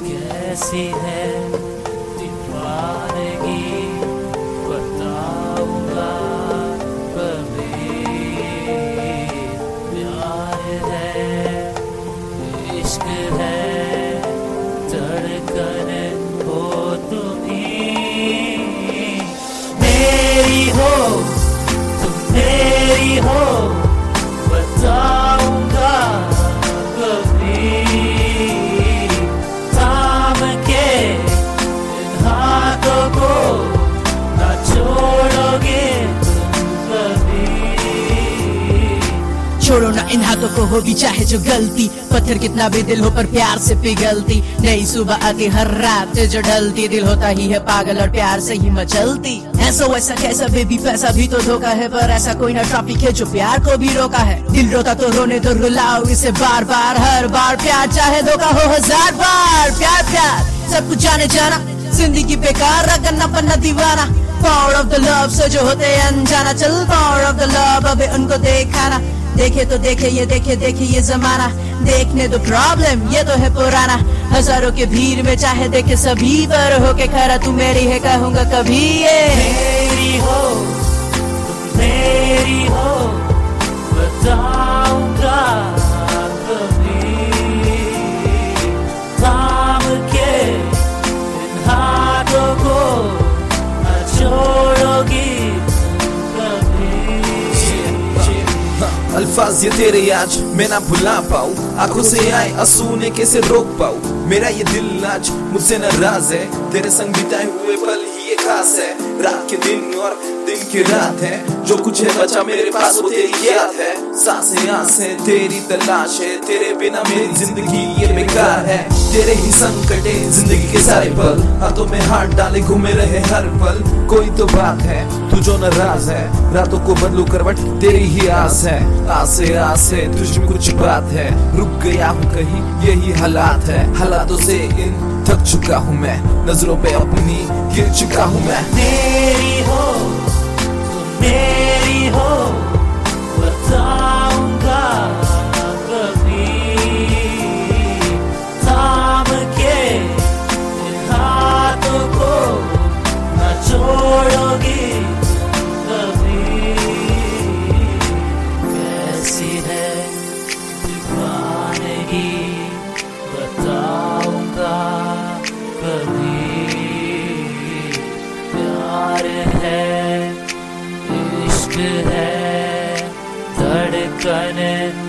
कैसी है दीवानगी? बताऊँगा कभी। प्यार है इश्क है। मेरी हो छोड़ो ना इन हाथों को होगी, चाहे जो गलती। पत्थर कितना भी दिल हो, पर प्यार से पिघलती। नई सुबह आती, हर रात जो ढलती। दिल होता ही है पागल और प्यार से ही मचलती। ऐसा वैसा कैसा बेबी पैसा भी तो धोखा है, पर ऐसा कोई ना ट्रॉफिक है जो प्यार को भी रोका है। दिल रोता तो रोने तो रुलाओ इसे बार बार हर बार। प्यार चाहे धोखा हो, हज़ार बार। प्यार प्यार, सब कुछ जाने जाना। ज़िंदगी बेकार रखना पन्ना दीवाना। पावर ऑफ़ द लव से जो होते अनजाना। चल पावर ऑफ़ द लव अबे उनको देखाना। देखे तो देखे, ये देखे देखे ये जमाना। देखने दो प्रॉब्लम ये तो है पुराना। हज़ारों के भीड़ में चाहे देखे सभी पर हो के खरा। तू मेरी है, कहूँगा कभी ये। मेरी हो मेरी हो बताऊँगा अल्फाज ये तेरे आज मैं ना भुला पाऊ। आँखों से आए आँसू ने कैसे रोक पाऊ? मेरा ये दिल आज मुझसे नाराज़ है। तेरे संग बिताए हुए पल की रात है। जो कुछ है बचा मेरे पास, वो तेरी याद है। साँसें आंसें तेरी तलाश है। तेरे बिना मेरी ज़िंदगी ये बेकार है। तेरे ही संग कटे ज़िंदगी के सारे पल। हाथों में हाथ डाले, घूमे रहे हर पल। कोई तो बात है, तू जो नाराज़ है। रातों को बदलू करवट तेरी ही आस है। आसे आसे, तुझ में कुछ बात है। रुक गया हूँ कहीं, यही हालात है। हालातों से इन, थक चुका हूँ मैं। नज़रों पे अपनी, गिर चुका हूँ मैं। मेरी हो प्यार है इश्क है धड़कन